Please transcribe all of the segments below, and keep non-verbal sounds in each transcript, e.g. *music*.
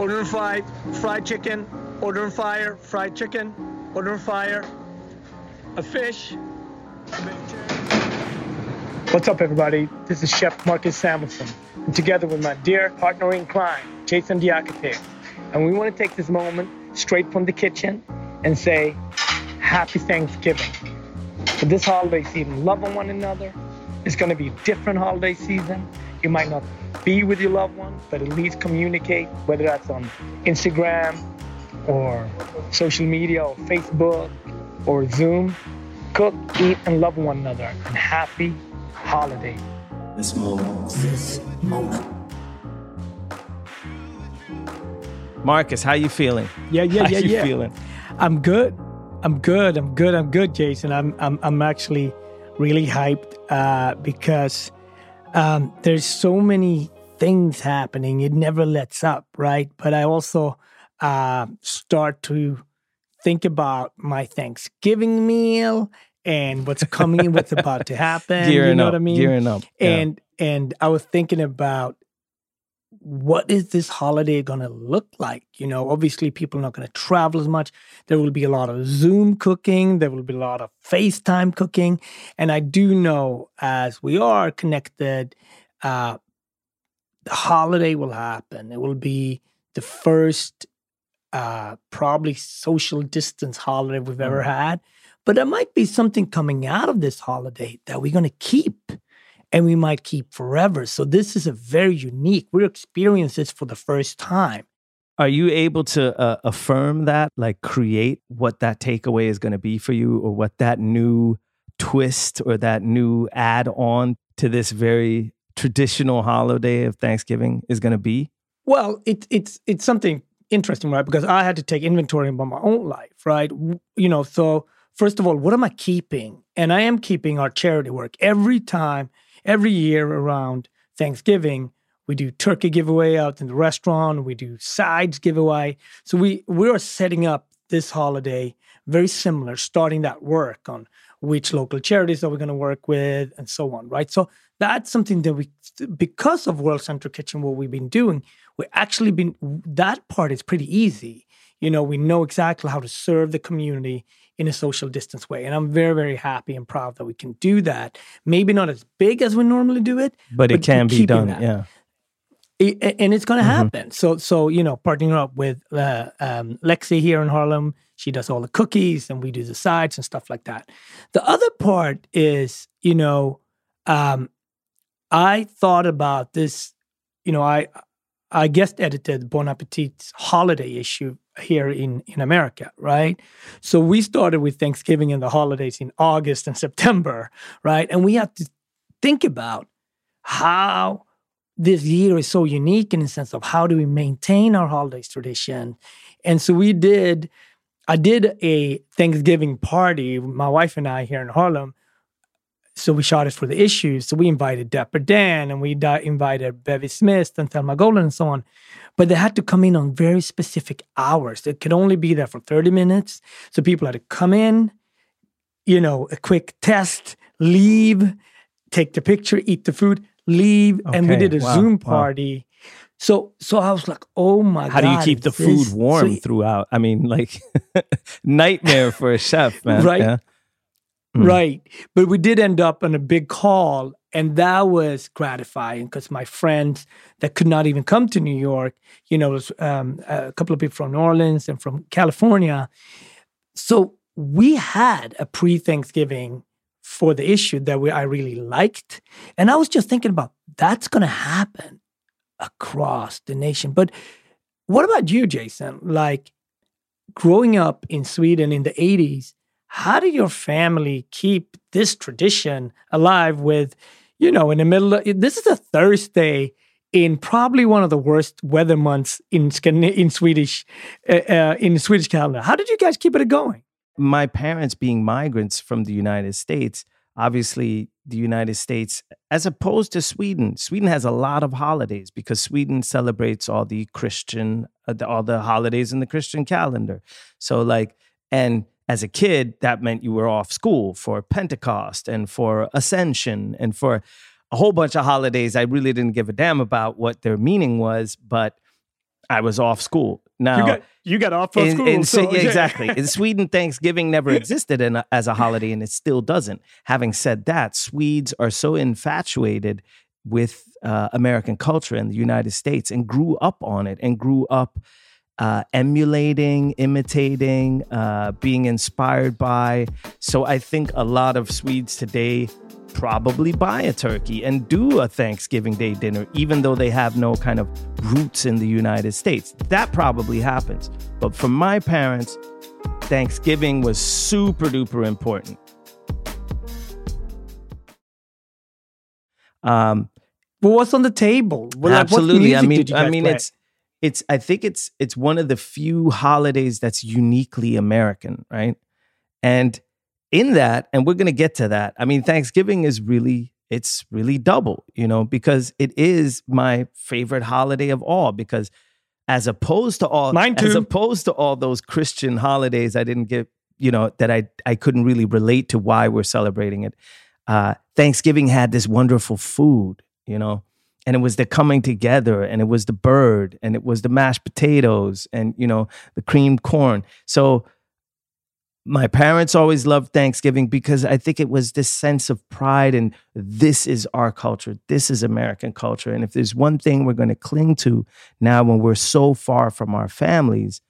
Order and fry, fried chicken. Order and fire, fried chicken. Order and fire, a fish. What's up, everybody? This is Chef Marcus Samuelsson, and together with my dear partner in crime, Jason Diakite, and we want to take this moment straight from the kitchen and say, Happy Thanksgiving. For this holiday season, love on one another. It's going to be a different holiday season. You might not be with your loved one, but at least communicate, whether that's on Instagram or social media or Facebook or Zoom. Cook, eat, and love one another. And happy holiday. This moment. This moment. Marcus, how you feeling? Yeah, yeah, how yeah, you yeah. feeling? I'm good. I'm good. I'm good. I'm good, Jason. I'm I'm I'm actually really hyped uh, because um, there's so many things happening. It never lets up, right? But I also uh, start to think about my Thanksgiving meal and what's coming, what's about to *laughs* happen. Gearing you know up, what I mean? gearing up, yeah. And and I was thinking about what is this holiday going to look like? You know, obviously people are not going to travel as much. There will be a lot of Zoom cooking. There will be a lot of FaceTime cooking. And I do know as we are connected, uh, the holiday will happen. It will be the first, uh, probably social distance holiday we've ever had. But there might be something coming out of this holiday that we're going to keep and we might keep forever. So this is a very unique. We're experiencing this for the first time. Are you able to uh, affirm that, like create what that takeaway is going to be for you, or what that new twist or that new add on to this very traditional holiday of Thanksgiving is going to be? Well, it, it's it's something interesting, right? Because I had to take inventory about my own life, right? You know, so first of all, what am I keeping? And I am keeping our charity work every time, every year around Thanksgiving. We do turkey giveaway out in the restaurant. We do sides giveaway. So we we are setting up this holiday very similar, starting that work on which local charities are we going to work with and so on, right? So that's something that we, because of World Central Kitchen, what we've been doing, we actually been that part is pretty easy. You know, we know exactly how to serve the community in a social distance way. And I'm very, very happy and proud that we can do that. Maybe not as big as we normally do it, But, it can be done. that. Yeah. It- and it's going to Mhm. happen. So, so you know, partnering up with uh, um, Lexi here in Harlem, she does all the cookies, and we do the sides and stuff like that. The other part is, you know, um, I thought about this. You know, I I guest edited Bon Appetit's holiday issue here in in America, right? So we started with Thanksgiving and the holidays in August and September, right? And we have to think about how this year is so unique in the sense of how do we maintain our holidays tradition. And so we did, I did a Thanksgiving party, my wife and I here in Harlem. So we shot it for the issues. So we invited Dapper Dan and we di- invited Bevy Smith and Thelma Golden and so on. But they had to come in on very specific hours. They could only be there for 30 minutes. So people had to come in, you know, a quick test, leave, take the picture, eat the food, leave, and we did a wow, Zoom wow. party. So, so I was like, "Oh my How god!" How do you keep the food this- warm so- throughout? I mean, like *laughs* nightmare for a chef, man. Right. Yeah? Mm. Right. But we did end up on a big call, and that was gratifying because my friends that could not even come to New York, you know, was um, a couple of people from New Orleans and from California. So we had a pre-Thanksgiving for the issue that we I really liked, and I was just thinking about that's going to happen across the nation. But what about you, Jason? Like growing up in Sweden in the 80s, how do your family keep this tradition alive with, you know, in the middle of this is a Thursday in probably one of the worst weather months in in Swedish uh, uh, in the Swedish calendar. How did you guys keep it going? My parents being migrants from the United States, obviously the United States as opposed to Sweden. Sweden has a lot of holidays because Sweden celebrates all the Christian uh, all the holidays in the Christian calendar. So like and as a kid that meant you were off school for Pentecost and for Ascension and for a whole bunch of holidays I really didn't give a damn about what their meaning was, but I was off school. Now you got, you got off of in, school. In, so, yeah, exactly. in *laughs* Sweden, Thanksgiving never existed a, as a holiday, and it still doesn't. Having said that, Swedes are so infatuated with uh, American culture in the United States and grew up on it and grew up uh, emulating, imitating, uh, being inspired by. So I think a lot of Swedes today probably buy a turkey and do a Thanksgiving Day dinner, even though they have no kind of roots in the United States. That probably happens. But for my parents, Thanksgiving was super duper important. Um, but what's on the table? Well, absolutely. Like, I mean, I mean, play? it's it's. I think it's it's one of the few holidays that's uniquely American, right? And in that, and we're going to get to that. I mean, Thanksgiving is really, it's really double, you know, because it is my favorite holiday of all. Because as opposed to all, Mine too. as opposed to all those Christian holidays, I didn't get, you know, that I I couldn't really relate to why we're celebrating it. Uh, Thanksgiving had this wonderful food, you know, and it was the coming together, and it was the bird, and it was the mashed potatoes, and you know, the creamed corn. So my parents always loved Thanksgiving because I think it was this sense of pride and this is our culture. This is American culture. And if there's one thing we're going to cling to now when we're so far from our families,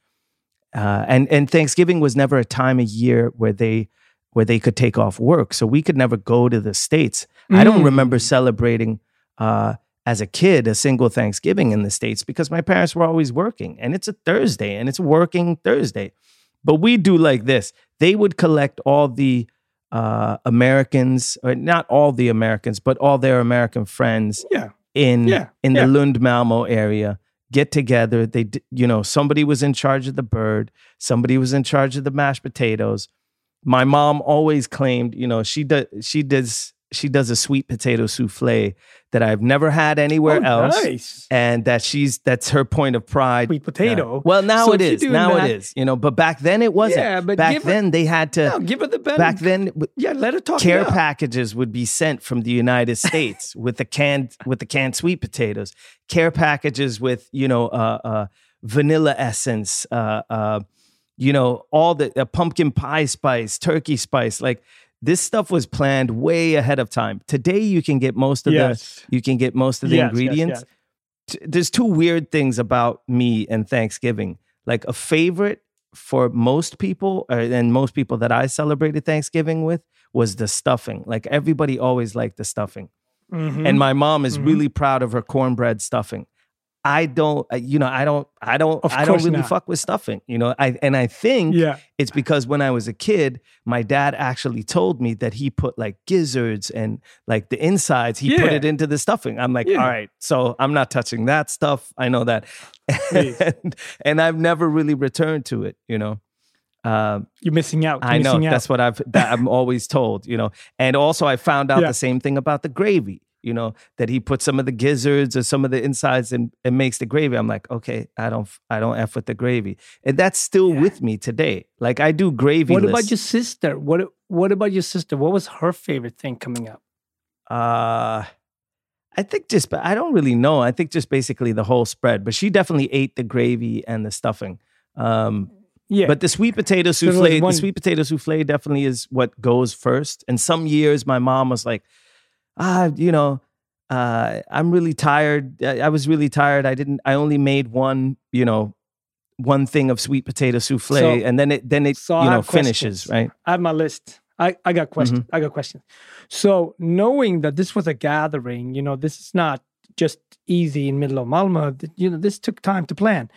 uh, and and Thanksgiving was never a time of year where they where they could take off work, so we could never go to the states. Mm. I don't remember mm. celebrating uh, as a kid a single Thanksgiving in the states because my parents were always working, and it's a Thursday, and it's working Thursday. But we do like this. They would collect all the uh, Americans, or not all the Americans, but all their American friends yeah. in yeah. in yeah. the Lund Malmo area. Get together. They, you know, somebody was in charge of the bird. Somebody was in charge of the mashed potatoes. My mom always claimed, you know, she does she does she does a sweet potato souffle that I've never had anywhere oh, else, nice. and that she's that's her point of pride. Sweet potato. Uh, well, now so it is. Now that, it is. You know, but back then it wasn't. Yeah, but back then her, they had to. No, give her the benefit. Back then, yeah, let her talk. Care packages would be sent from the United *laughs* States with the canned with the canned sweet potatoes. Care packages with you know uh, uh, vanilla essence. Uh, uh you know all the pumpkin pie spice, turkey spice, like this stuff was planned way ahead of time. Today you can get most of yes. the you can get most of the yes, ingredients. Yes, There's two weird things about me and Thanksgiving. Like a favorite for most people, uh, and most people that I celebrated Thanksgiving with, was the stuffing. Like everybody always liked the stuffing. Mm-hmm. And my mom is mm-hmm. really proud of her cornbread stuffing. I don't, uh, you know, I don't, I don't, I don't really not. fuck with stuffing, you know. I and I think yeah. it's because when I was a kid, my dad actually told me that he put like gizzards and like the insides, he yeah. put it into the stuffing. I'm like, yeah. all right, so I'm not touching that stuff. I know that, *laughs* and, and, I've never really returned to it, you know. Um, You're missing out. You're I know missing that's what I've that I'm always told, you know. And also, I found out Yeah. the same thing about the gravy you know, that he puts some of the gizzards or some of the insides and, and makes the gravy. I'm like, okay, I don't I don't F with the gravy. And that's still Yeah. with me today. Like I do gravy. What about your sister? What What about your sister? What was her favorite thing coming up? Uh I think just I don't really know. I think just basically the whole spread. But she definitely ate the gravy and the stuffing. Um Yeah, But the sweet potato souffle, one- the sweet potato souffle definitely is what goes first. And some years my mom was like, ah, you know, uh, I'm really tired. I, I was really tired. I didn't, I only made one, you know, one thing of sweet potato souffle, So- and then it then it So you know finishes questions. right. I have my list. I, I got questions. Mm-hmm. I got questions. So knowing that this was a gathering, you know, this is not just easy in middle of Malmo. You know, this took time to plan.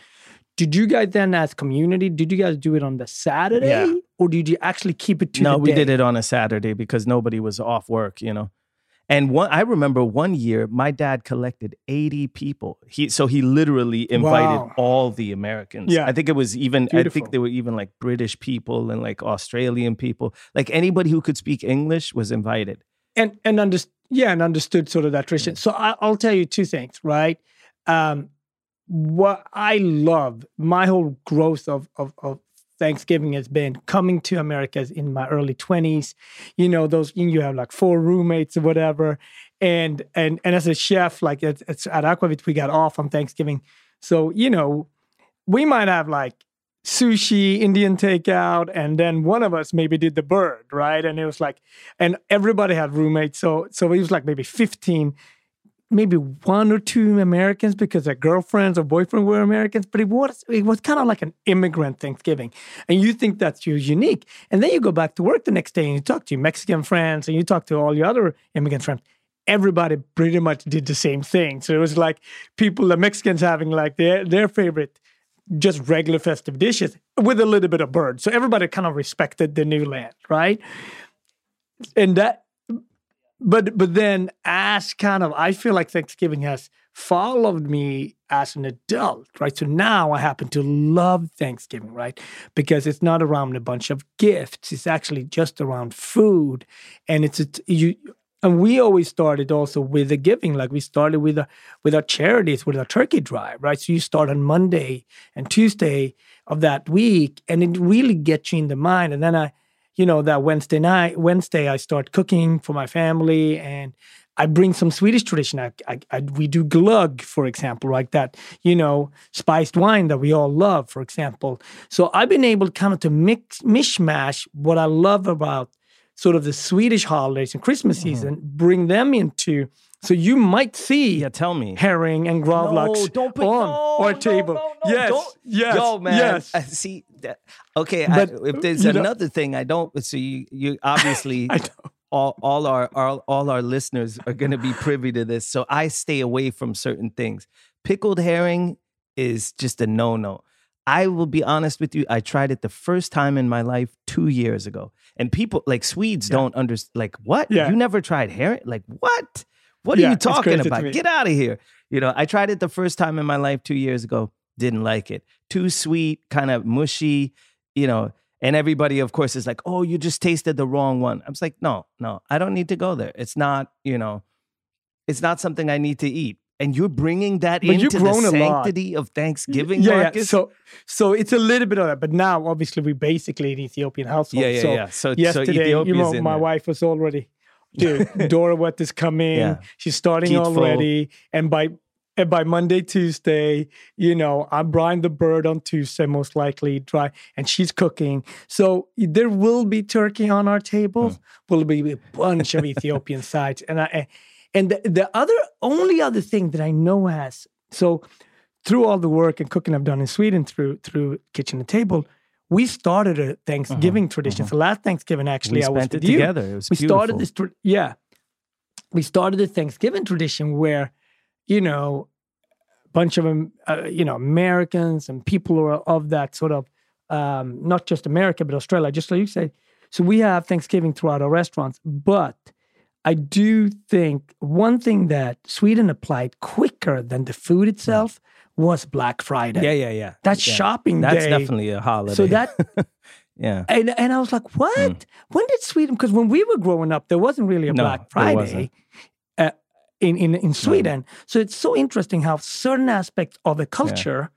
Did you guys then, as community, did you guys do it on the Saturday, Yeah. or did you actually keep it to no, we day? did it on a Saturday because nobody was off work, you know. And one, I remember one year, my dad collected eighty people. He so he literally invited Wow. all the Americans. Yeah. I think it was even. I Beautiful. think there were even like British people and like Australian people. Like anybody who could speak English was invited. and and under, yeah, and understood sort of that tradition. So I, I'll tell you two things, right? Um, what I love, my whole growth of of, of Thanksgiving has been coming to America in my early twenties. You know, those you have like four roommates or whatever, and and and as a chef, like it's, it's at Aquavit, we got off on Thanksgiving, so you know, we might have like sushi, Indian takeout, and then one of us maybe did the bird, right? And it was like, and everybody had roommates, so so it was like maybe fifteen, maybe one or two Americans because their girlfriends or boyfriend were Americans, but it was it was kind of like an immigrant Thanksgiving, and you think that's unique, and then you go back to work the next day and you talk to your Mexican friends and you talk to all your other immigrant friends. Everybody pretty much did the same thing. So it was like people, the Mexicans having like their their favorite just regular festive dishes with a little bit of bird. So everybody kind of respected the new land, right? And that, but but then as kind of, I feel like Thanksgiving has followed me as an adult, right? So now I happen to love Thanksgiving, right? Because it's not around a bunch of gifts; it's actually just around food, and it's a, you. And we always started also with the giving, like we started with a, with our charities, with our turkey drive, right? So you start on Monday and Tuesday of that week, and it really gets you in the mind. And then I, you know, that Wednesday night, Wednesday, I start cooking for my family, and I bring some Swedish tradition. I, I, I we do glögg, for example, like that, you know, spiced wine that we all love, for example. So I've been able kind of to mix mishmash what I love about sort of the Swedish holidays and Christmas mm-hmm. season, bring them into. So you might see Yeah, tell me. herring and gravlax No, put, on no, our no, table. no, no, yes, don't. yes, Yo, man. yes. uh, see, that, okay. But, I, if there's you know- another thing, I don't. So you, you obviously *laughs* I all, all our, our all our listeners are going to be privy to this. So I stay away from certain things. Pickled herring is just a no no. I will be honest with you. I tried it the first time in my life two years ago, and people like Swedes don't understand. Like, what? Yeah. You never tried herring? Like, what? What are you talking about? Get out of here. You know, I tried it the first time in my life two years ago. Didn't like it. Too sweet, kind of mushy. You know, and everybody, of course, is like, "Oh, you just tasted the wrong one." I was like, "No, no, I don't need to go there. It's not, you know, it's not something I need to eat." And you're bringing that But into the sanctity of Thanksgiving, yeah, yeah. Marcus. So, so it's a little bit of that, but now obviously we basically an Ethiopian household. yeah, yeah, so yeah. So, so yesterday, you know, my there. wife was already, dude, *laughs* Doro wat is coming. Yeah. She's starting full. already, and by and by Monday, Tuesday, you know, I'm brying the bird on Tuesday, most likely dry, and she's cooking. So there will be turkey on our tables. Hmm. Will be a bunch of *laughs* Ethiopian sides, and I and the, the other only other thing that I know has so through all the work and cooking I've done in Sweden through through kitchen and table, we started a Thanksgiving tradition. So last Thanksgiving, actually, Uh-huh, We I was with it you. together. We started this, tra- yeah, we started the Thanksgiving tradition where, you know, a bunch of um, uh, you know Americans and people who are of that sort of um, not just America but Australia, just like you say. So we have Thanksgiving throughout our restaurants, but I do think one thing that Sweden applied quicker than the food itself was Black Friday. yeah, yeah, yeah. That's Yeah. shopping That's day. definitely a holiday. So that *laughs* yeah. and and I was like, what? When did Sweden? Because when we were growing up, there wasn't really a No, Black Friday uh, in in in Sweden. So it's so interesting how certain aspects of the culture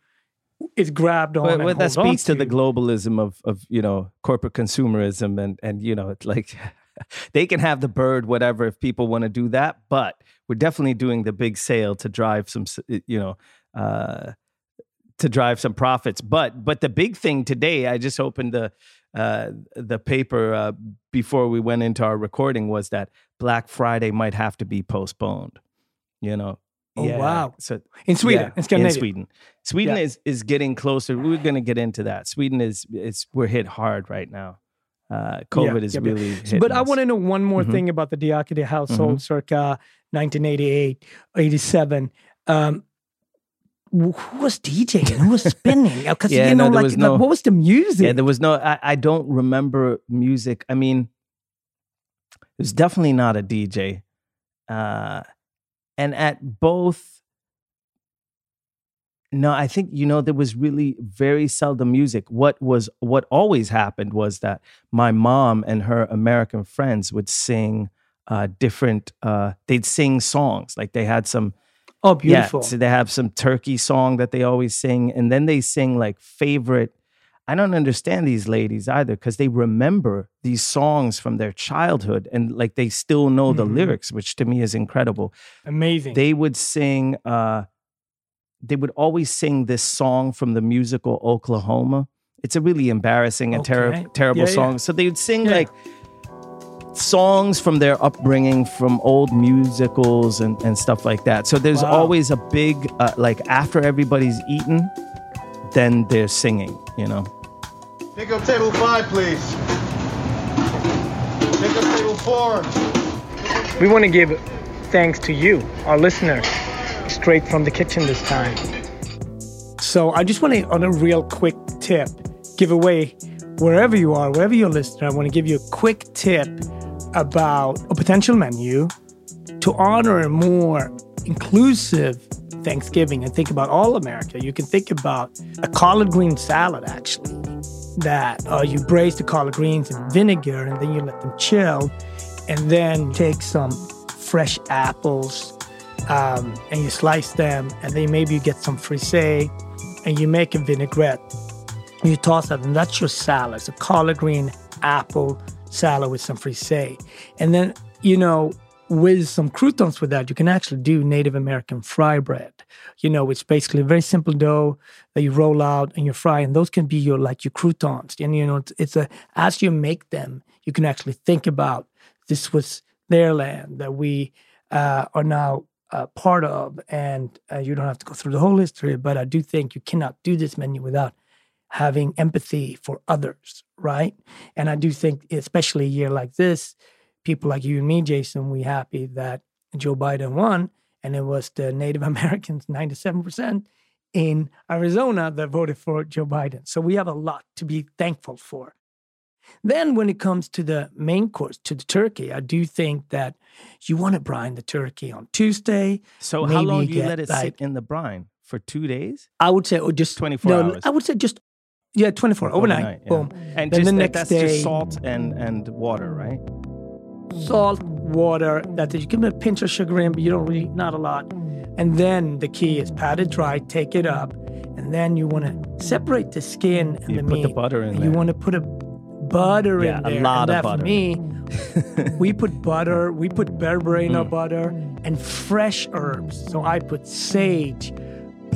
is grabbed on. And but that speaks to the globalism of of you know corporate consumerism and and you know it's like *laughs* they can have the bird whatever if people want to do that, but we're definitely doing the big sale to drive some you know uh, to drive some profits. But but the big thing today, I just opened the uh, the paper uh, before we went into our recording was that Black Friday might have to be postponed. You know, Oh Yeah. wow! So In Sweden, yeah, in. Sweden. Sweden Yeah. is is getting closer. We're going to get into that. Sweden is is we're hit hard right now. Uh, COVID is really. Hitting but I want to know one more Mhm. thing about the Diakite household circa 1988, 87. Um, who was DJing? Who was spinning? Because Yeah, you know, no, like, like, no- what was the music? Yeah, there was no. I, I don't remember music. I mean, it was definitely not a DJ. Uh, and at both, no, I think you know there was really very seldom music. What was what always happened was that my mom and her American friends would sing uh, different. Uh, they'd sing songs like they had some oh, beautiful. yeah, so they have some turkey song that they always sing, and then they sing like favorite. I don't understand these ladies either because they remember these songs from their childhood and like they still know the Mhm. lyrics, which to me is incredible. Amazing. They would sing. uh They would always sing this song from the musical Oklahoma. It's a really embarrassing and Okay. terrible Yeah, yeah. song. So they would sing Yeah. like songs from their upbringing from old musicals and, and stuff like that so there's Wow. always a big uh, like after everybody's eaten then they're singing you know Pick up table five, please. Pick up table four. We want to give thanks to you, our listeners, straight from the kitchen this time. So I just want to, on a real quick tip, give away wherever you are, wherever you're listening. I want to give you a quick tip about a potential menu to honor a more inclusive Thanksgiving and think about all America. You can think about a collard green salad, actually, that uh, you braise the collard greens in vinegar and then you let them chill, and then take some fresh apples um, and you slice them, and then maybe you get some frisee, and you make a vinaigrette. You toss that, and that's your salad. It's a collard green apple salad with some frisee, and then you know with some croutons with that, you can actually do Native American fry bread. You know, it's basically a very simple dough that you roll out and you fry, and those can be your like your croutons. And you know, it's, it's a as you make them, you can actually think about this was their land that we uh, are now uh, part of, and uh, you don't have to go through the whole history. But I do think you cannot do this menu without having empathy for others, right? And I do think, especially a year like this, people like you and me, Jason, we happy that Joe Biden won, and it was the Native *laughs* Americans, ninety-seven percent in Arizona that voted for Joe Biden. So we have a lot to be thankful for. Then, when it comes to the main course, to the turkey, I do think that you want to brine the turkey on Tuesday. so how long do you let it like- sit in the brine for two days I would say, or just 24 no, hours. I would say just yeah, twenty-four overnight. yeah. Boom. and Then just the next that's day, just salt and and water right salt, water. That's it. You give it a pinch of sugar in, but you don't really, not a lot. And then the key is pat it dry, take it up, and then you want to separate the skin and You the put the butter in there. You want to put a butter Yeah, in there. a lot and of butter. For me, *laughs* we put butter, we put berbere in our Mm. butter, and fresh herbs. So I put sage,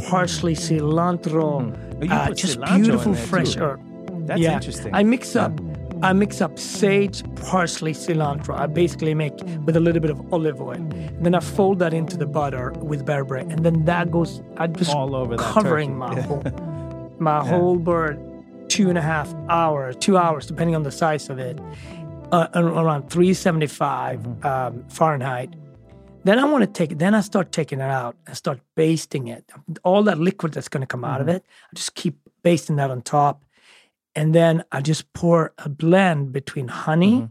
parsley, cilantro, Oh, uh, just cilantro beautiful fresh too. herb. that's yeah. interesting I mix up I mix up sage, parsley, cilantro. I basically make with a little bit of olive oil. And then I fold that into the butter with berbere. And then that goes I just All over that covering turkey. my *laughs* Yeah. whole my whole bird two and a half hours, two hours depending on the size of it. Uh, around 375 Mm-hmm. um, Fahrenheit. Then I want to take it. Then I start taking it out and start basting it. All that liquid that's going to come out of Mm-hmm. it, I just keep basting that on top. And then I just pour a blend between honey Mm-hmm.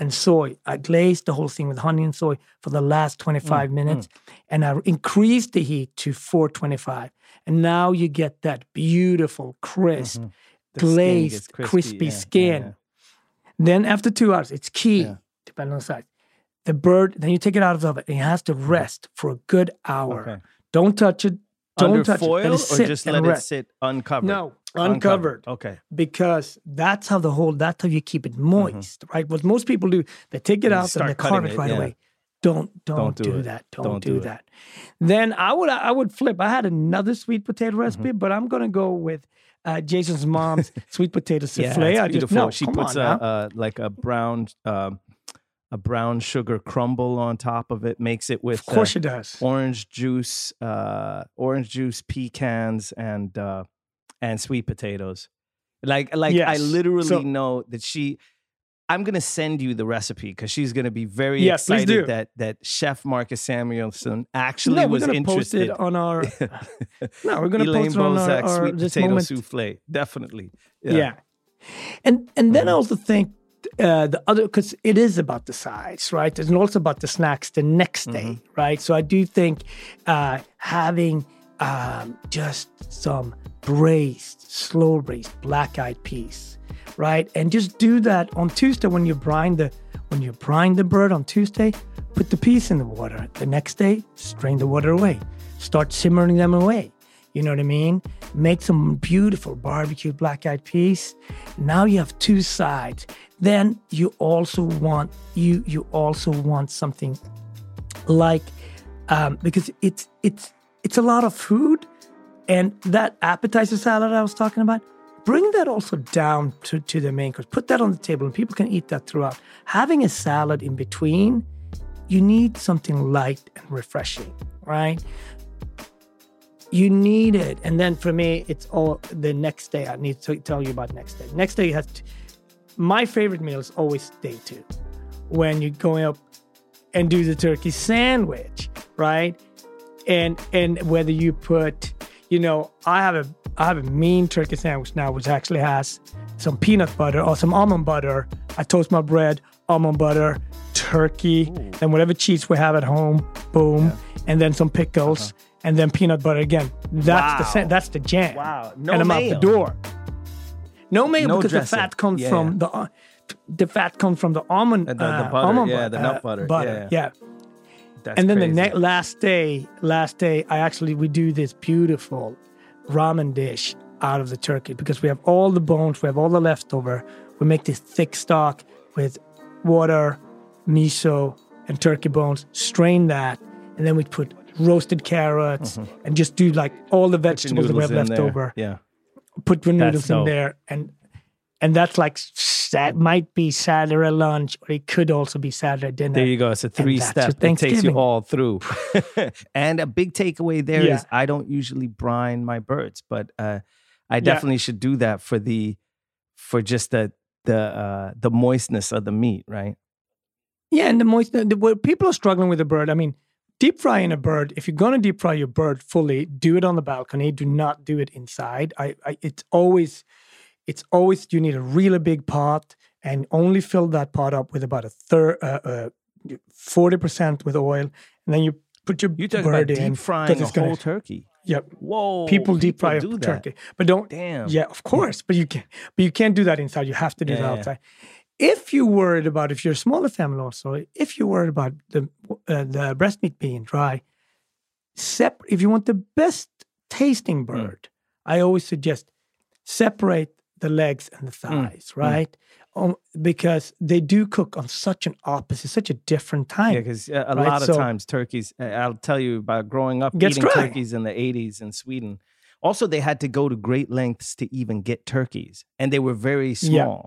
and soy. I glaze the whole thing with honey and soy for the last 25 Mm, minutes. And I increase the heat to 425. And now you get that beautiful, crisp, Mm-hmm. The skin glazed, crispy, crispy yeah, yeah, skin. yeah. Then after two hours, it's key, Yeah. depending on the size. The bird, then you take it out of the oven. and It has to rest for a good hour. Okay. Don't touch it. Don't under touch foil it. Let or it sit just and let it sit uncovered No, uncovered. okay Because that's how the whole, that's how you keep it moist, right? What most people do, they take it You out and they carve it right yeah. away. Don't, don't, Don't do do, that. Don't, Don't do, do that. Then I would, I would flip. I had another sweet potato Mm-hmm. recipe, but I'm to go with uh, Jason's mom's *laughs* sweet potato yeah souffle. it's I just, beautiful no, she puts on a, uh like a brown um a brown sugar crumble on top of it. Makes it with Of course uh, it does. orange juice, uh, orange juice, pecans, and uh, and sweet potatoes. Like like I literally So- know that she. I'm gonna send you the recipe because she's gonna be very Yes, excited that that Chef Marcus Samuelsson actually no, we're was gonna post interested. it on our. *laughs* no, we're gonna Elaine post it on our, Bozak, our sweet this potato moment. souffle, definitely. Yeah. And and then I Mhm. also think uh, the other because it is about the sides, right? And also about the snacks the next day, right? So I do think uh, having um, just some braised, slow braised black eyed peas, right? And just do that on Tuesday when you brine the when you brine the bird on Tuesday. Put the peas in the water. The next day, strain the water away. Start simmering them away. You know what I mean? Make some beautiful barbecue black eyed peas. Now you have two sides. Then you also want you you also want something like um, because it's it's it's a lot of food, and that appetizer salad I was talking about. Bring that also down to, to the main course. Put that on the table, and people can eat that throughout. Having a salad in between, you need something light and refreshing, right? You need it. And then for me, it's all the next day. I need to tell you about next day. Next day has to, my favorite meal is always day two, when you're going up and do the turkey sandwich, right? And and whether you put, you know, I have a I have a mean turkey sandwich now, which actually has some peanut butter or some almond butter. I toast my bread, almond butter, turkey, and whatever cheese we have at home, boom, and then some pickles, uh-huh. And then peanut butter again. That's the Wow. sa- that's the jam. Wow. No and I'm out mayo. the door. No mayo No because dressing. the fat comes Yeah, from yeah. the uh, the fat comes from the almond Uh, the- the uh, butter, almond yeah, the nut butter. butter. Yeah, yeah. That's and then the crazy. ne- last day, last day, I actually we do this beautiful ramen dish out of the turkey because we have all the bones, we have all the leftover. We make this thick stock with water, miso, and turkey bones. Strain that, and then we put roasted carrots and just do like all the Mm-hmm. Your vegetables that we have left there. over. Yeah. Put the noodles in dope. there, and and that's like that might be Saturday lunch, or it could also be Saturday dinner. There you go. It's a three step your It takes you all through. *laughs* *laughs* and a big takeaway there is Yeah. I don't usually brine my birds, but uh, I definitely should do that for the for just the the uh, the moistness of the meat, right? Yeah, and the moist. The, where people are struggling with the bird. I mean, deep frying a bird. If you're gonna deep fry your bird fully, do it on the balcony. Do not do it inside. I, I it's always, it's always you need a really big pot and only fill that pot up with about a third, uh, forty percent with oil, and then you put your You talking bird about in. deep frying 'cause a it's gonna- whole turkey? Yep. Whoa! People deep fry do a that. turkey, but don't. Damn. Yeah, of course, but you can't But you can't do that inside. You have to do Yeah, that yeah. If you're worried about, if you're a smaller family, also, if you're worried about the uh, the breast meat being dry, sep- If you want the best tasting Hmm. bird, I always suggest separate the legs and the thighs, right? Um, because they do cook on such an opposite, such a different time. Yeah, because a Right, lot of so- times turkeys. uh, I'll tell you about growing up eating dry. turkeys in the '80s in Sweden. Also, they had to go to great lengths to even get turkeys, and they were very Yeah.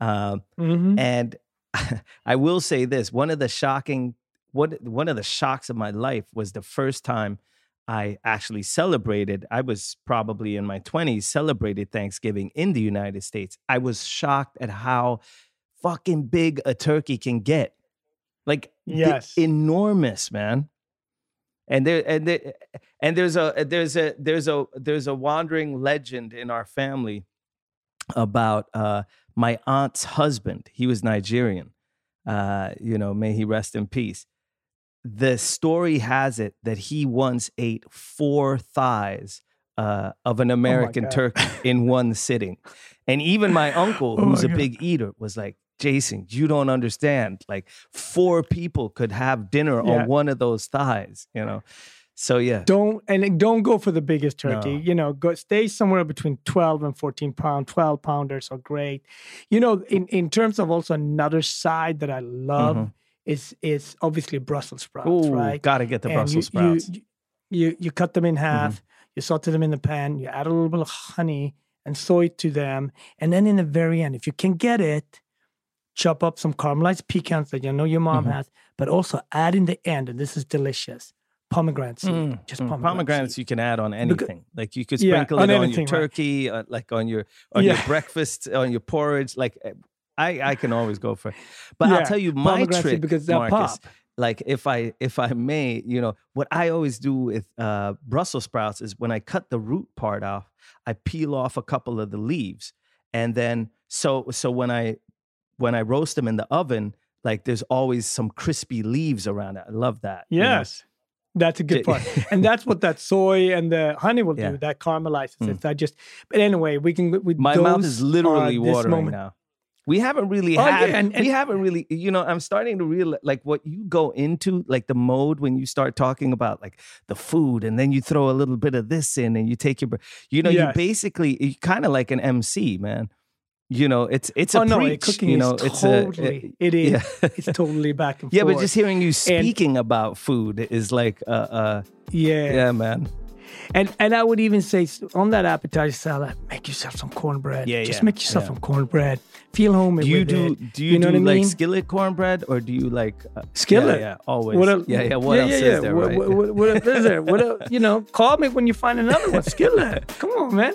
Um, Mhm. And *laughs* I will say this: one of the shocking, what one of the shocks of my life was the first time I actually celebrated. I was probably in my twenties, celebrated Thanksgiving in the United States. I was shocked at how fucking big a turkey can get, like Yes. enormous, man. And there and there, and there's a there's a there's a there's a wandering legend in our family about uh, my aunt's husband. He was Nigerian. Uh, you know, may he rest in peace. The story has it that he once ate four thighs uh, of an American God. turkey in one sitting. And even my uncle, *laughs* Oh who's my a big eater, was like, Jason, you don't understand. Like, four people could have dinner Yeah. on one of those thighs, you know? So, yeah. Don't and don't go for the biggest turkey. No. You know, go stay somewhere between twelve and fourteen pound. Twelve pounders are great. You know, in in terms of also another side that I love Mhm. is is obviously Brussels sprouts, Ooh, right? gotta get the And Brussels you, sprouts. You, you you cut them in half. You saute them in the pan. You add a little bit of honey and soy to them, and then in the very end, if you can get it, chop up some caramelized pecans that you know your mom Mhm. has, but also add in the end, and this is delicious, pomegranate seed. Mm, Just mm. pomegranate pomegranates seed. you can add on anything. like you could Yeah, sprinkle on it on anything, your right. turkey, uh, like on your on your breakfast, on your porridge. Like uh, I, I can always go for. it. But Yeah, I'll tell you my trick because that Marcus, pop. Like if I if I may, you know what I always do with uh, Brussels sprouts is when I cut the root part off, I peel off a couple of the leaves, and then so so when I when I roast them in the oven, like there's always some crispy leaves around it. I love that. you know? Yes. That's a good part. and that's what that soy and the honey will Yeah. do. That caramelizes Mm. it. That just but anyway, we can with My mouth is literally watering moment. now. We haven't really Oh, had. yeah, and- we haven't really. You know, I'm starting to realize like what you go into, like the mode when you start talking about like the food, and then you throw a little bit of this in, and you take your. You know, you basically you kind of like an MC, man. You know, it's it's a oh no, preach. cooking you know, is it's a- totally it is yeah. it's totally back and yeah, *laughs* forth. Yeah, but just hearing you speaking about food is like, uh, uh, yeah. yeah, man. And and I would even say on that appetizer salad, make yourself some cornbread. Yeah, Just yeah, make yourself yeah. some cornbread. Feel homey Do you do it. do you, know do like mean? skillet cornbread or do you like uh, Skillet. Yeah, yeah always. What el- yeah, yeah. What else is there? What, right? what, what, what else is there? What el- *laughs* you know? Call me when you find another one. Skillet. Come on, man.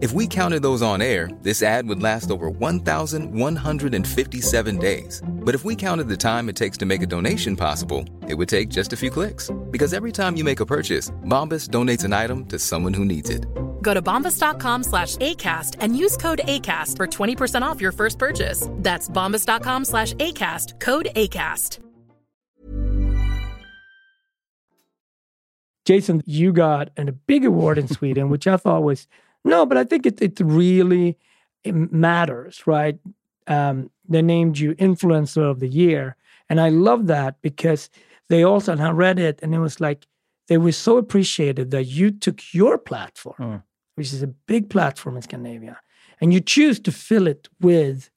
If we counted those on air, this ad would last over 1,157 days. But if we counted the time it takes to make a donation possible, it would take just a few clicks. Because every time you make a purchase, Bombas donates an item to someone who needs it. Go to bombas.com slash ACAST and use code ACAST for 20% off your first purchase. That's bombas.com slash ACAST, code ACAST. Jason, you got an, a big award in Sweden, which I thought was no, but I think it it really it matters, right? Um, they named you influencer of the year, and I love that because they also and I read it, and it was like they were so appreciated that you took your platform, Mm. which is a big platform in Scandinavia, and you choose to fill it with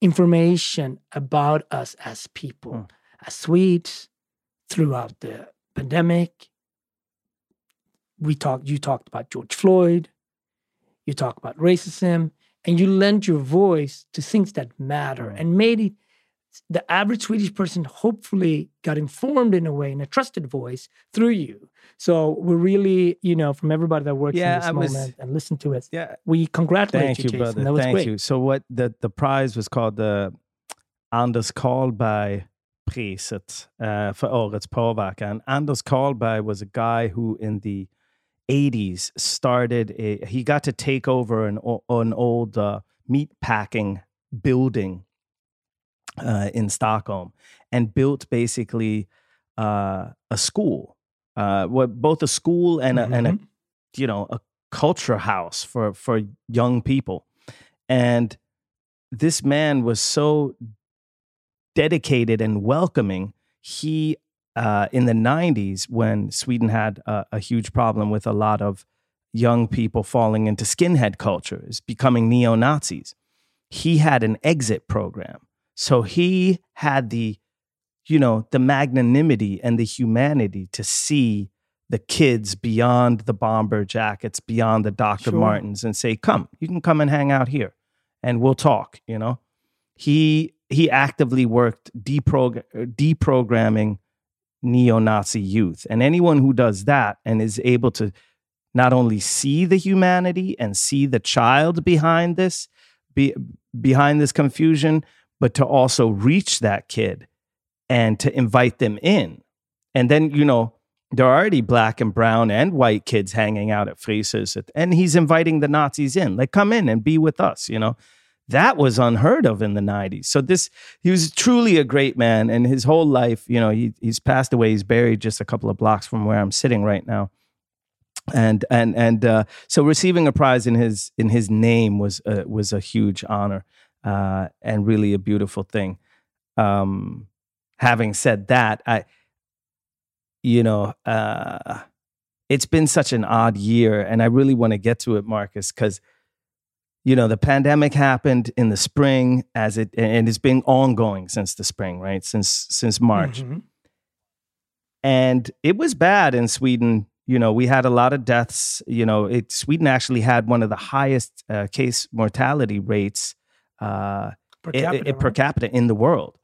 information about us as people, Mm. as Swedes, throughout the pandemic. We talked. You talked about George Floyd. You talked about racism, and you lent your voice to things that matter, and made it. The average Swedish person hopefully got informed in a way, in a trusted voice through you. So we're really, you know, from everybody that works Yeah, in this I was- moment and listen to it. Yeah. We congratulate Thank you, you, brother. Was Thank great. you. So what the the prize was called the Anders Karlberg priset uh, för årets påverkan. Anders Karlberg was a guy who in the 80s started a, he got to take over an, an old uh, meat packing building uh, in Stockholm and built basically uh, a school, uh, both a school and a, mm-hmm. and a, mm-hmm. you know, a culture house for for young people. And this man was so dedicated and welcoming. He uh, in the 90s when Sweden had a, a, huge problem with a lot of young people falling into skinhead cultures, becoming neo Nazis. He had an exit program. So he had the, you know, the magnanimity and the humanity to see the kids beyond the bomber jackets, beyond the Dr. Sure. Martens, and say, come, you can come and hang out here and we'll talk, you know? He he actively worked deprog- deprogramming neo-Nazi youth. And anyone who does that and is able to not only see the humanity and see the child behind this, be, behind this confusion, but to also reach that kid and to invite them in. And then, you know, there are already black and brown and white kids hanging out at Fryshuset, and he's inviting the Nazis in. Like, come in and be with us, you know? That was unheard of in the 90s so this he was truly a great man and his whole life you know he, he's passed away. He's buried just a couple of blocks from where i'm sitting right now. And and and uh, so receiving a prize in his in his name was a, was a huge honor uh, and really a beautiful thing. Um, having said that i you know uh, it's been such an odd year and i really want to get to it marcus because you know the pandemic happened in the spring as it and it's been ongoing since the spring right? Since since march. Mm-hmm. and it was bad in sweden. You know we had a lot of deaths. You know it, sweden actually had one of the highest uh, case mortality rates uh, per, capita, it, it, per capita in the world.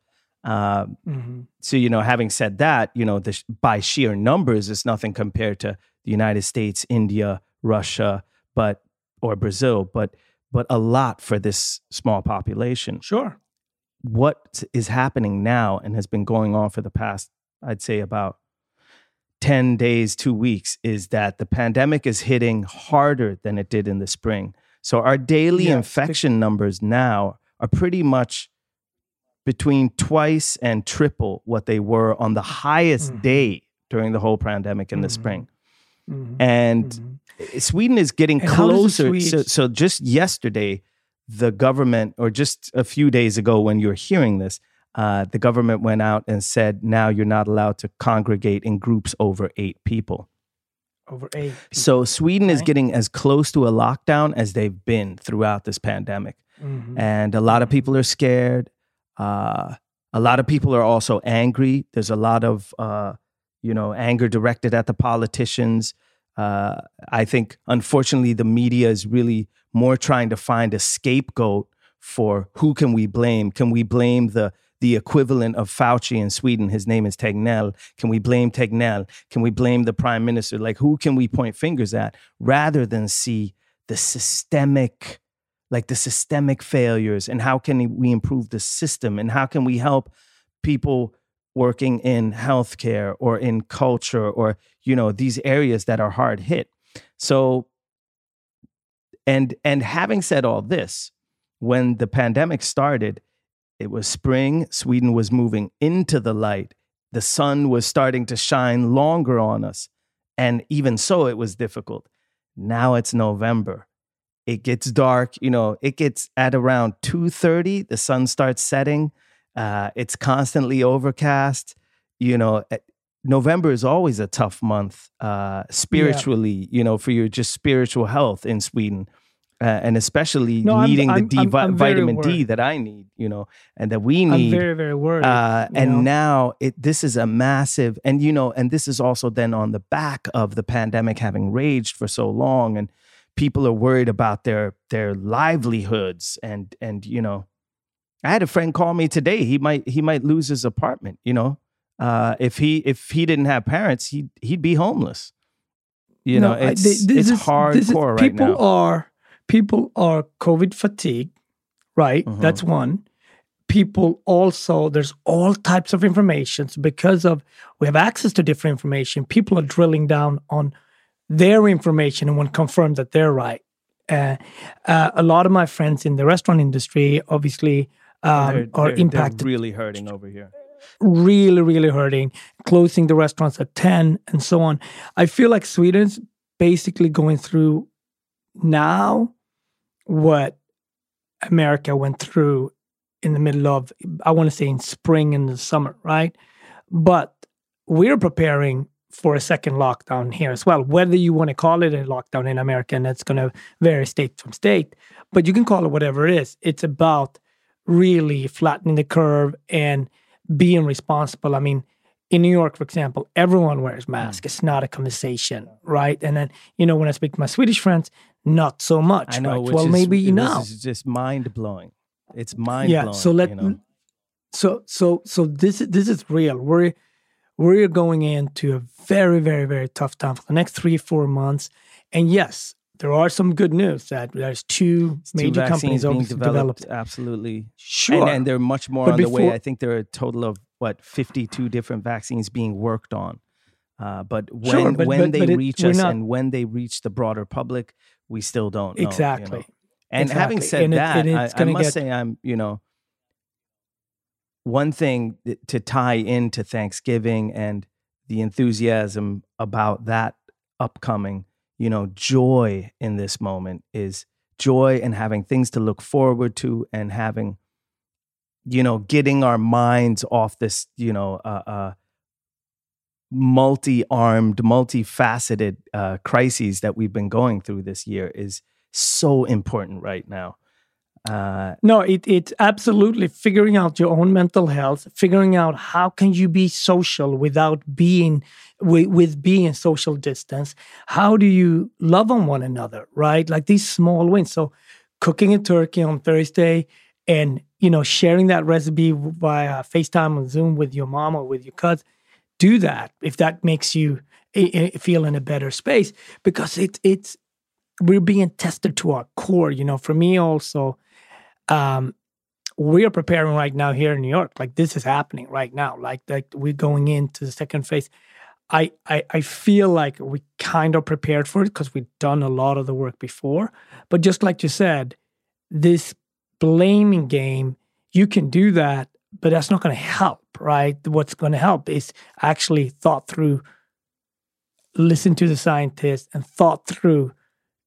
Uh, mm-hmm. so you know having said that you know the, by sheer numbers it's nothing compared to the united states india russia but or brazil. But but a lot for this small population. Sure. What is happening now and has been going on for the past, I'd say, about 10 days, two weeks, is that the pandemic is hitting harder than it did in the spring. So our daily yeah. infection numbers now are pretty much between twice and triple what they were on the highest mm-hmm. day during the whole pandemic in mm-hmm. the spring. Mm-hmm. And mm-hmm. Sweden is getting and closer. So, so just yesterday, the government, or just a few days ago when you're hearing this, uh, the government went out and said now you're not allowed to congregate in groups over eight people. Over eight. People. So Sweden okay. is getting as close to a lockdown as they've been throughout this pandemic, mm-hmm. and a lot of people are scared. Uh, a lot of people are also angry. There's a lot of uh, you know anger directed at the politicians. Uh, I think, unfortunately, the media is really more trying to find a scapegoat for who can we blame? Can we blame the the equivalent of Fauci in Sweden? His name is Tegnell. Can we blame Tegnell? Can we blame the prime minister? Like, who can we point fingers at rather than see the systemic, like the systemic failures and how can we improve the system and how can we help people working in healthcare or in culture or you know these areas that are hard hit. So and and having said all this when the pandemic started it was spring sweden was moving into the light the sun was starting to shine longer on us and even so it was difficult. Now it's november. It gets dark you know it gets at around 2.30 the sun starts setting uh, it's constantly overcast. You know, eh, November is always a tough month uh, spiritually, yeah. you know, for your just spiritual health in Sweden. Uh, and especially no, needing I'm, the I'm, D, I'm, vitamin D that I need, you know, and that we need. I'm very, very worried. Uh, and know? now it this is a massive, and you know, and this is also then on the back of the pandemic having raged for so long, and people are worried about their their livelihoods, and and you know, I had a friend call me today. He might he might lose his apartment. You know, uh, if he if he didn't have parents, he he'd be homeless. You no, know, it's I, this it's is, hardcore right people now. are people are COVID fatigue, right? Mm-hmm. That's one. people also there's all types of information so because of we have access to different information people are drilling down on their information and want to confirm that they're right uh, uh, a lot of my friends in the restaurant industry obviously um, they're, are they're- impacted They're really hurting over here. really, really hurting, closing the restaurants at 10 and so on. I feel like Sweden's basically going through now what America went through in the middle of, I want to say in spring and the summer, right? But we're preparing for a second lockdown here as well. Whether you want to call it a lockdown in America, and that's going to vary state from state, but you can call it whatever it is. It's about really flattening the curve and being responsible. I mean, in New York, for example, everyone wears mm. masks. It's not a conversation, right? And then, you know, when I speak to my Swedish friends, not so much. I know. right? Well, is, maybe which now. is just mind blowing. It's mind yeah. blowing. So let you know? so so so this is this is real. We're we're going into a very very very tough time for the next three four months. And yes, there are some good news that there's two It's major vaccines companies being developed, developed. absolutely Sure. and, and they're much more But on the way i think there are a total of what 52 different vaccines being worked on uh, but when Sure, but- when but- they it- reach us not- and when they reach the broader public we still don't know you know? Exactly. and having said And it- that and I, I must get- say i'm you know one thing to tie into thanksgiving and the enthusiasm about that upcoming you know joy in this moment is joy and having things to look forward to and having you know getting our minds off this you know uh, uh multi-armed multifaceted uh crises that we've been going through this year is so important right now uh No, it, it's absolutely figuring out your own mental health, figuring out how can you be social without being with, with being social distance. How do you love on one another, right? Like these small wins. So cooking a turkey on Thursday and you know sharing that recipe via FaceTime or Zoom with your mom or with your cousin. Do that if that makes you feel in a better space because it, it's we're being tested to our core. You know, for me also, um, we are preparing right now here in New York. Like this is happening right now. Like like we're going into the second phase. I I, I feel like we kind of prepared for it because we've done a lot of the work before. But just like you said, this blaming game, you can do that, but that's not going to help, right? What's going to help is actually thought through, listen to the scientists, and thought through,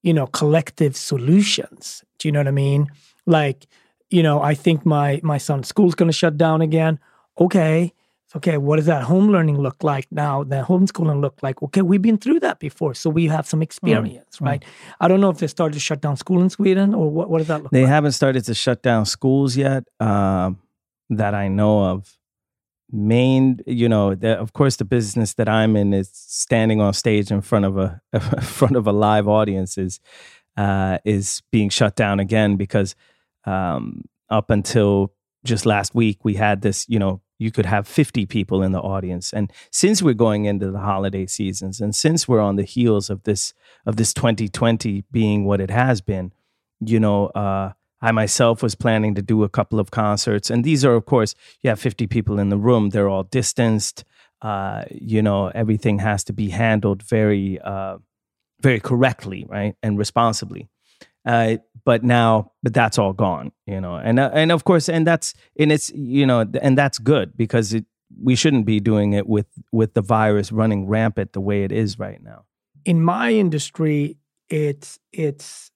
you know, collective solutions. Do you know what I mean? Like, you know, I think my my son's school's going to shut down again. Okay, okay. What does that home learning look like now? That homeschooling look like? Okay, we've been through that before, so we have some experience, mm. right? I don't know if they started to shut down school in Sweden or what. What does that look like? they like? haven't started to shut down schools yet um that i know of main you know the, of course the business that i'm in is standing on stage in front of a *laughs* in front of a live audience is uh is being shut down again because um up until just last week we had this you know you could have 50 people in the audience. And since we're going into the holiday seasons and since we're on the heels of this of this 2020 being what it has been you know uh I myself was planning to do a couple of concerts, and these are, of course, you have 50 people in the room. They're all distanced. Uh, you know, everything has to be handled very, uh, very correctly, right, and responsibly. Uh, but now, but that's all gone, you know, and uh, and of course, and that's and it's you know, and that's good because it, we shouldn't be doing it with with the virus running rampant the way it is right now. in my industry, it's it's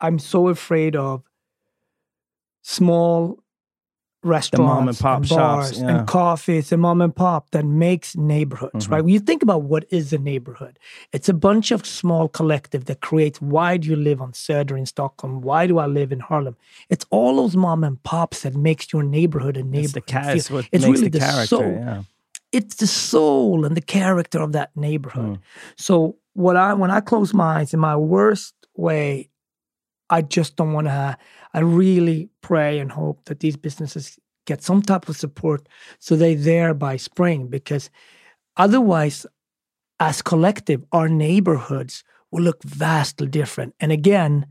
I'm so afraid of small restaurants mom and pop and shops, bars yeah. and coffees and mom and pop that makes neighborhoods, Mm-hmm. right? When you think about what is a neighborhood, it's a bunch of small collective that creates why do you live on Söder in Stockholm? Why do I live in Harlem? It's all those mom and pops that makes your neighborhood a neighborhood. It's the ca- it's it's really the character. soul yeah. it's the soul and the character of that neighborhood. Mm. So what I when I close my eyes in my worst way, I just don't want to. I really pray and hope that these businesses get some type of support so they're there by spring because otherwise, as collective, our neighborhoods will look vastly different. And again,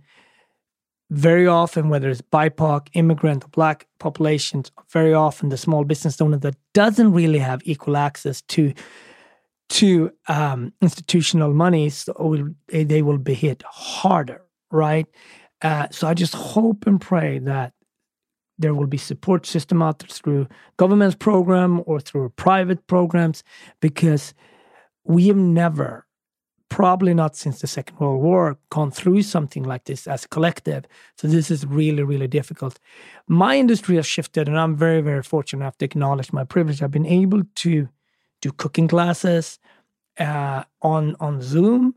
very often, whether it's BIPOC, immigrant, or black populations, very often the small business owner that doesn't really have equal access to to um, institutional monies, will, they will be hit harder, right? Uh, so I just hope and pray that there will be support system out through government's program or through private programs because we have never probably not since the second world war gone through something like this as a collective. So this is really really difficult. My industry has shifted and i'm very very fortunate enough to acknowledge my privilege. I've been able to do cooking classes uh, on on zoom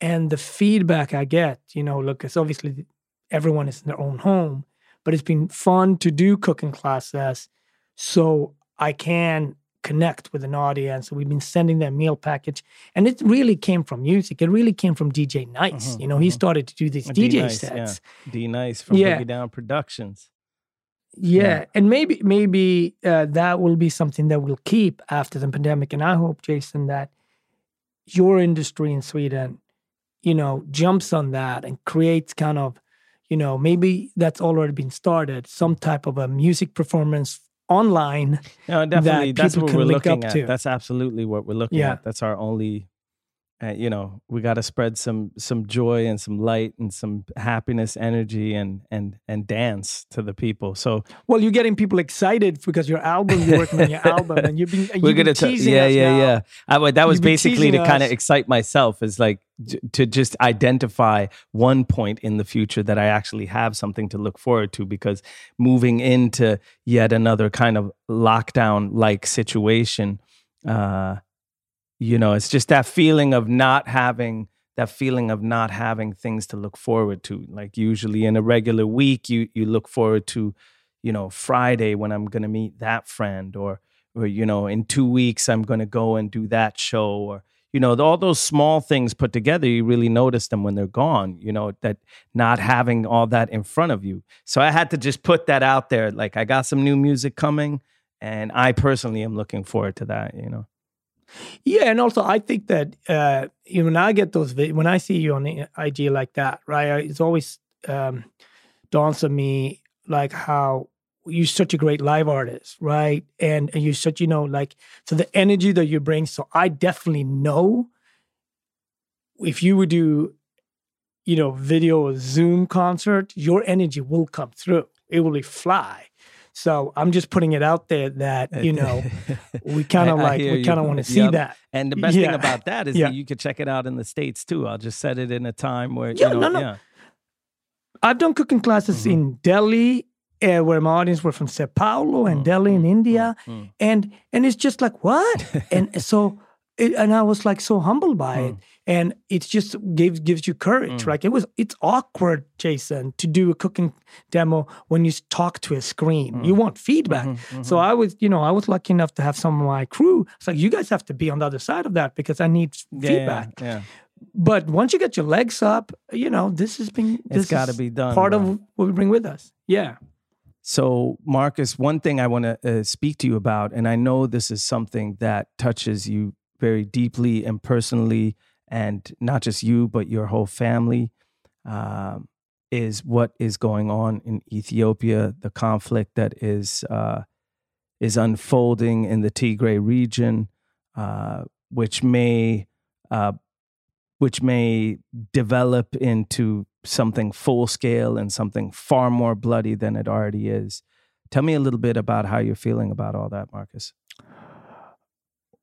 and the feedback i get you know look it's obviously everyone is in their own home but it's been fun to do cooking classes so I can connect with an audience. We've been sending them meal package, and it really came from music. It really came from DJ Nice. Mhm, You know, he mhm. started to do these D DJ Nice, sets. Yeah. D Nice from Yeah. Boogie Down Productions. Yeah, and maybe maybe uh, that will be something that we'll keep after the pandemic. And I hope, Jason, that your industry in Sweden, you know, jumps on that and creates kind of, you know, maybe that's already been started, some type of a music performance online. No, definitely. that That's what we're looking at. to. That's absolutely what we're looking Yeah. at. That's our only. Uh, you know, we got to spread some some joy and some light and some happiness, energy, and and and dance to the people. So Well, you're getting people excited because your album, you're working on your album, and you've been *laughs* you've we're been gonna teasing yeah us yeah now. yeah I, that was basically to kind of excite myself is like to just identify one point in the future that i actually have something to look forward to because moving into yet another kind of lockdown like situation uh you know it's just that feeling of not having that feeling of not having things to look forward to. Like usually in a regular week you you look forward to you know friday when i'm going to meet that friend or or you know in 2 weeks i'm going to go and do that show or you know all those small things put together you really notice them when they're gone you know that not having all that in front of you so i had to just put that out there like i got some new music coming and i personally am looking forward to that you know Yeah, and also I think that uh, you know, when I get those, vid- when I see you on the IG like that, right? It's always um, dawns on me like how you're such a great live artist, right? And and you're such, you know, like so the energy that you bring. So I definitely know if you would do, you know, video or Zoom concert, your energy will come through. It will be fly. So I'm just putting it out there that you know *laughs* we kind of like we kind of want to see Yep. that. And the best thing about that is Yeah. that you could check it out in the states too. I'll just set it in a time where Yeah, you know, no, no. yeah. I've done cooking classes Mm-hmm. in Delhi, uh, where my audience were from Sao Paulo Mm, and Delhi in India, mm. and and it's just like what, *laughs* and so, it, and I was like so humbled by Mm. it, and it just gives gives you courage. Like it was, it's awkward, Jason, to do a cooking demo when you talk to a screen. You Mm. want feedback. Mm-hmm, So I was, you know, I was lucky enough to have some of my crew. It's like you guys have to be on the other side of that because I need Yeah, yeah, feedback. yeah. But once you get your legs up, you know, this has been It's gotta is be done, Part bro. of what we bring with us. Yeah. So, Marcus, one thing I want to uh, speak to you about, and I know this is something that touches you very deeply and personally, and not just you, but your whole family, um, is what is going on in Ethiopia, the conflict that is uh, is unfolding in the Tigray region, uh, which may uh, which may develop into something full scale and something far more bloody than it already is. Tell me a little bit about how you're feeling about all that, Marcus.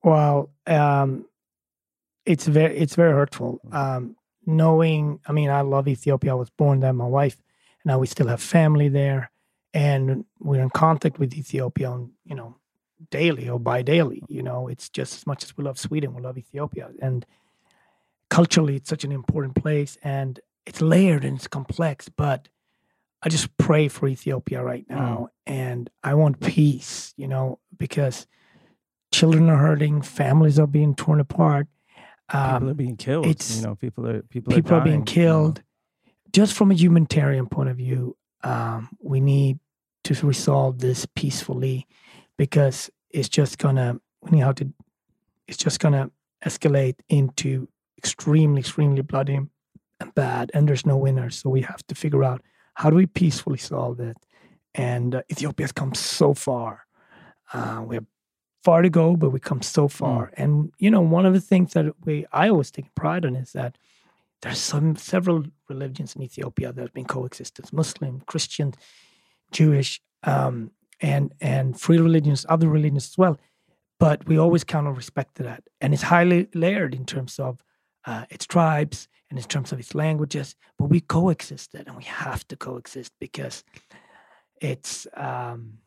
Well, um, it's very it's very hurtful. Um, knowing, I mean, I love Ethiopia. I was born there. My wife and I, we still have family there, and we're in contact with Ethiopia on you know daily or bi daily. You know, it's just as much as we love Sweden, we love Ethiopia, and culturally, it's such an important place, and it's layered and it's complex. But I just pray for Ethiopia right now, and I want peace. You know, because children are hurting, families are being torn apart. People are being killed. it's- you know, people are people, people are, are, being dying, you know. killed. Just from a humanitarian point of view, um, we need to resolve this peacefully because it's just gonna we need how to it's just gonna escalate into extremely, extremely bloody and bad, and there's no winners. So we have to figure out how do we peacefully solve it? And uh, Ethiopia has come so far. Uh, we have far to go, but we come so far. Mm. And you know, one of the things that we I always take pride in is that there's some several religions in Ethiopia that have been coexistence: Muslim, Christian, Jewish, um, and and free religions, other religions as well. But we always kind of respect that, and it's highly layered in terms of uh, its tribes and in terms of its languages. But we coexisted, and we have to coexist because it's um,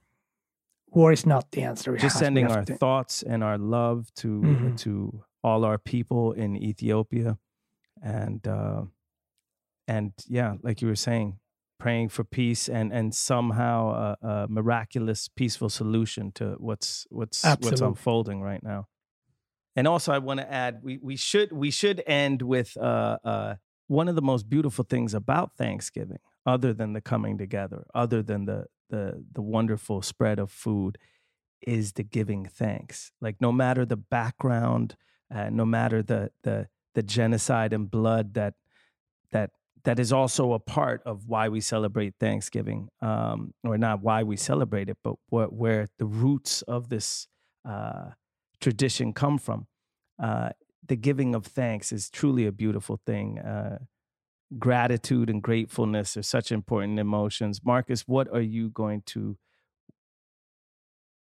war is not the answer. We Just sending our to. thoughts and our love to mm-hmm. to all our people in Ethiopia, and uh, and yeah, like you were saying, praying for peace and and somehow a, a miraculous peaceful solution to what's what's Absolutely. what's unfolding right now. And also, I want to add we we should we should end with uh, uh, one of the most beautiful things about Thanksgiving, other than the coming together, other than the the the wonderful spread of food, is the giving thanks. Like no matter the background, uh, no matter the the the genocide and blood that that that is also a part of why we celebrate Thanksgiving, um, or not why we celebrate it, but where, where the roots of this uh, tradition come from. Uh, the giving of thanks is truly a beautiful thing. Uh, gratitude and gratefulness are such important emotions. Marcus, what are you going to?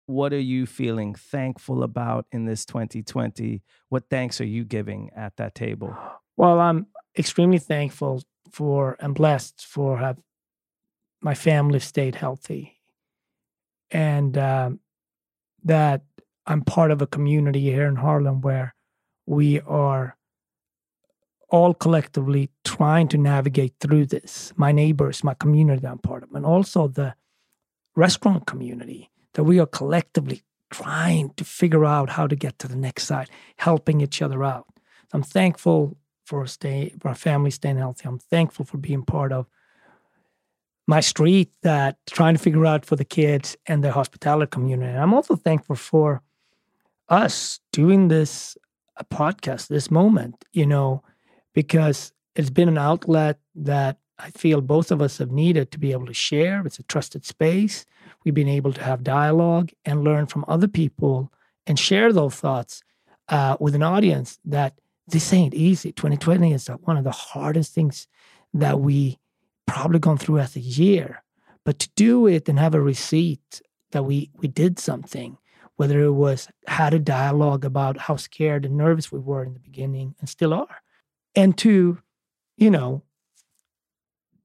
What are you feeling thankful about in this 2020? What thanks are you giving at that table? Well, I'm extremely thankful for and blessed for have my family stayed healthy and um, that i'm part of a community here in harlem where we are all collectively trying to navigate through this my neighbors my community that i'm part of and also the restaurant community that we are collectively trying to figure out how to get to the next side helping each other out i'm thankful for stay for our family staying healthy. I'm thankful for being part of my street that trying to figure out for the kids and the hospitality community. And I'm also thankful for us doing this a podcast, this moment, you know, because it's been an outlet that I feel both of us have needed to be able to share. It's a trusted space. We've been able to have dialogue and learn from other people and share those thoughts uh, with an audience that this ain't easy. 2020 is one of the hardest things that we probably gone through as a year. But to do it and have a receipt that we we did something, whether it was had a dialogue about how scared and nervous we were in the beginning and still are, and to, you know,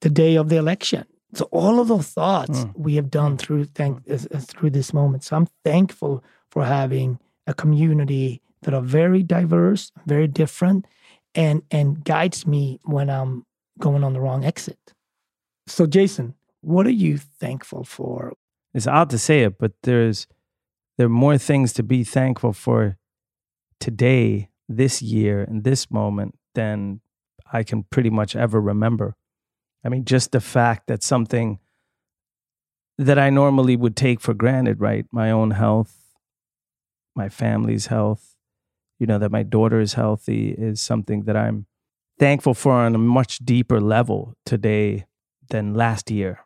the day of the election. So all of those thoughts mm. we have done through thank through this moment. So I'm thankful for having a community that are very diverse, very different, and and guides me when I'm going on the wrong exit. So, Jason, what are you thankful for? It's odd to say it, but there's there are more things to be thankful for today, this year, and this moment than I can pretty much ever remember. I mean, just the fact that something that I normally would take for granted, right? My own health, my family's health, you know, that my daughter is healthy is something that I'm thankful for on a much deeper level today than last year.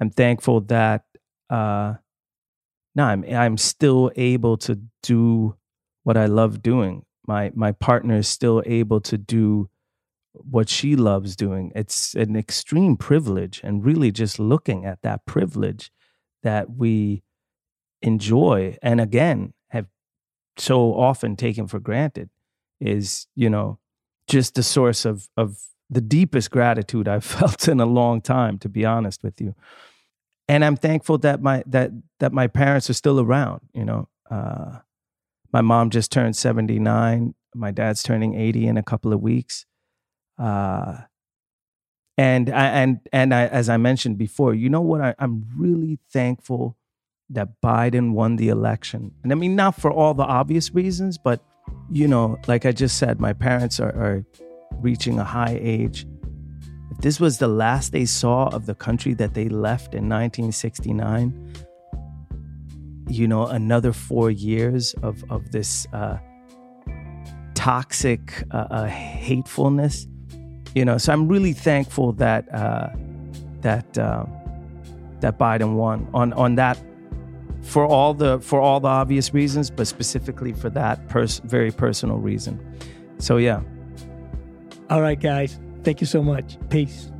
I'm thankful that uh no, I'm I'm still able to do what I love doing. My my partner is still able to do what she loves doing. It's an extreme privilege and really just looking at that privilege that we enjoy and again have so often taken for granted is, you know, just the source of of the deepest gratitude I've *laughs* felt in a long time, to be honest with you. And I'm thankful that my that that my parents are still around. You know, uh, my mom just turned 79. My dad's turning 80 in a couple of weeks. Uh, and I, and and I, as I mentioned before, you know what? I, I'm really thankful that Biden won the election. And I mean, not for all the obvious reasons, but, you know, like I just said, my parents are, are reaching a high age. This was the last they saw of the country that they left in 1969, you know, another four years of, of this uh, toxic uh, uh, hatefulness, you know, so I'm really thankful that. Uh, that uh, that Biden won on on that for all the for all the obvious reasons, but specifically for that pers- very personal reason. So yeah. All right, guys. Thank you so much. Peace.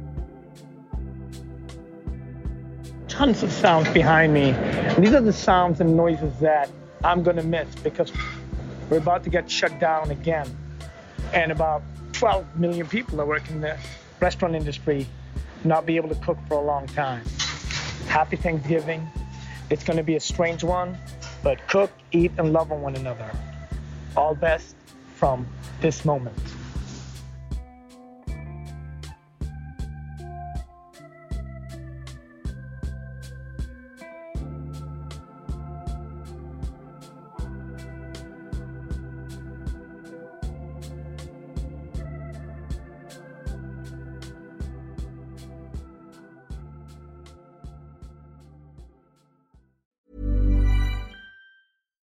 Tons of sounds behind me. These are the sounds and noises that I'm going to miss because we're about to get shut down again. And about 12 million people are working in the restaurant industry, not be able to cook for a long time. Happy Thanksgiving. It's going to be a strange one, but cook, eat, and love on one another. All best from this moment.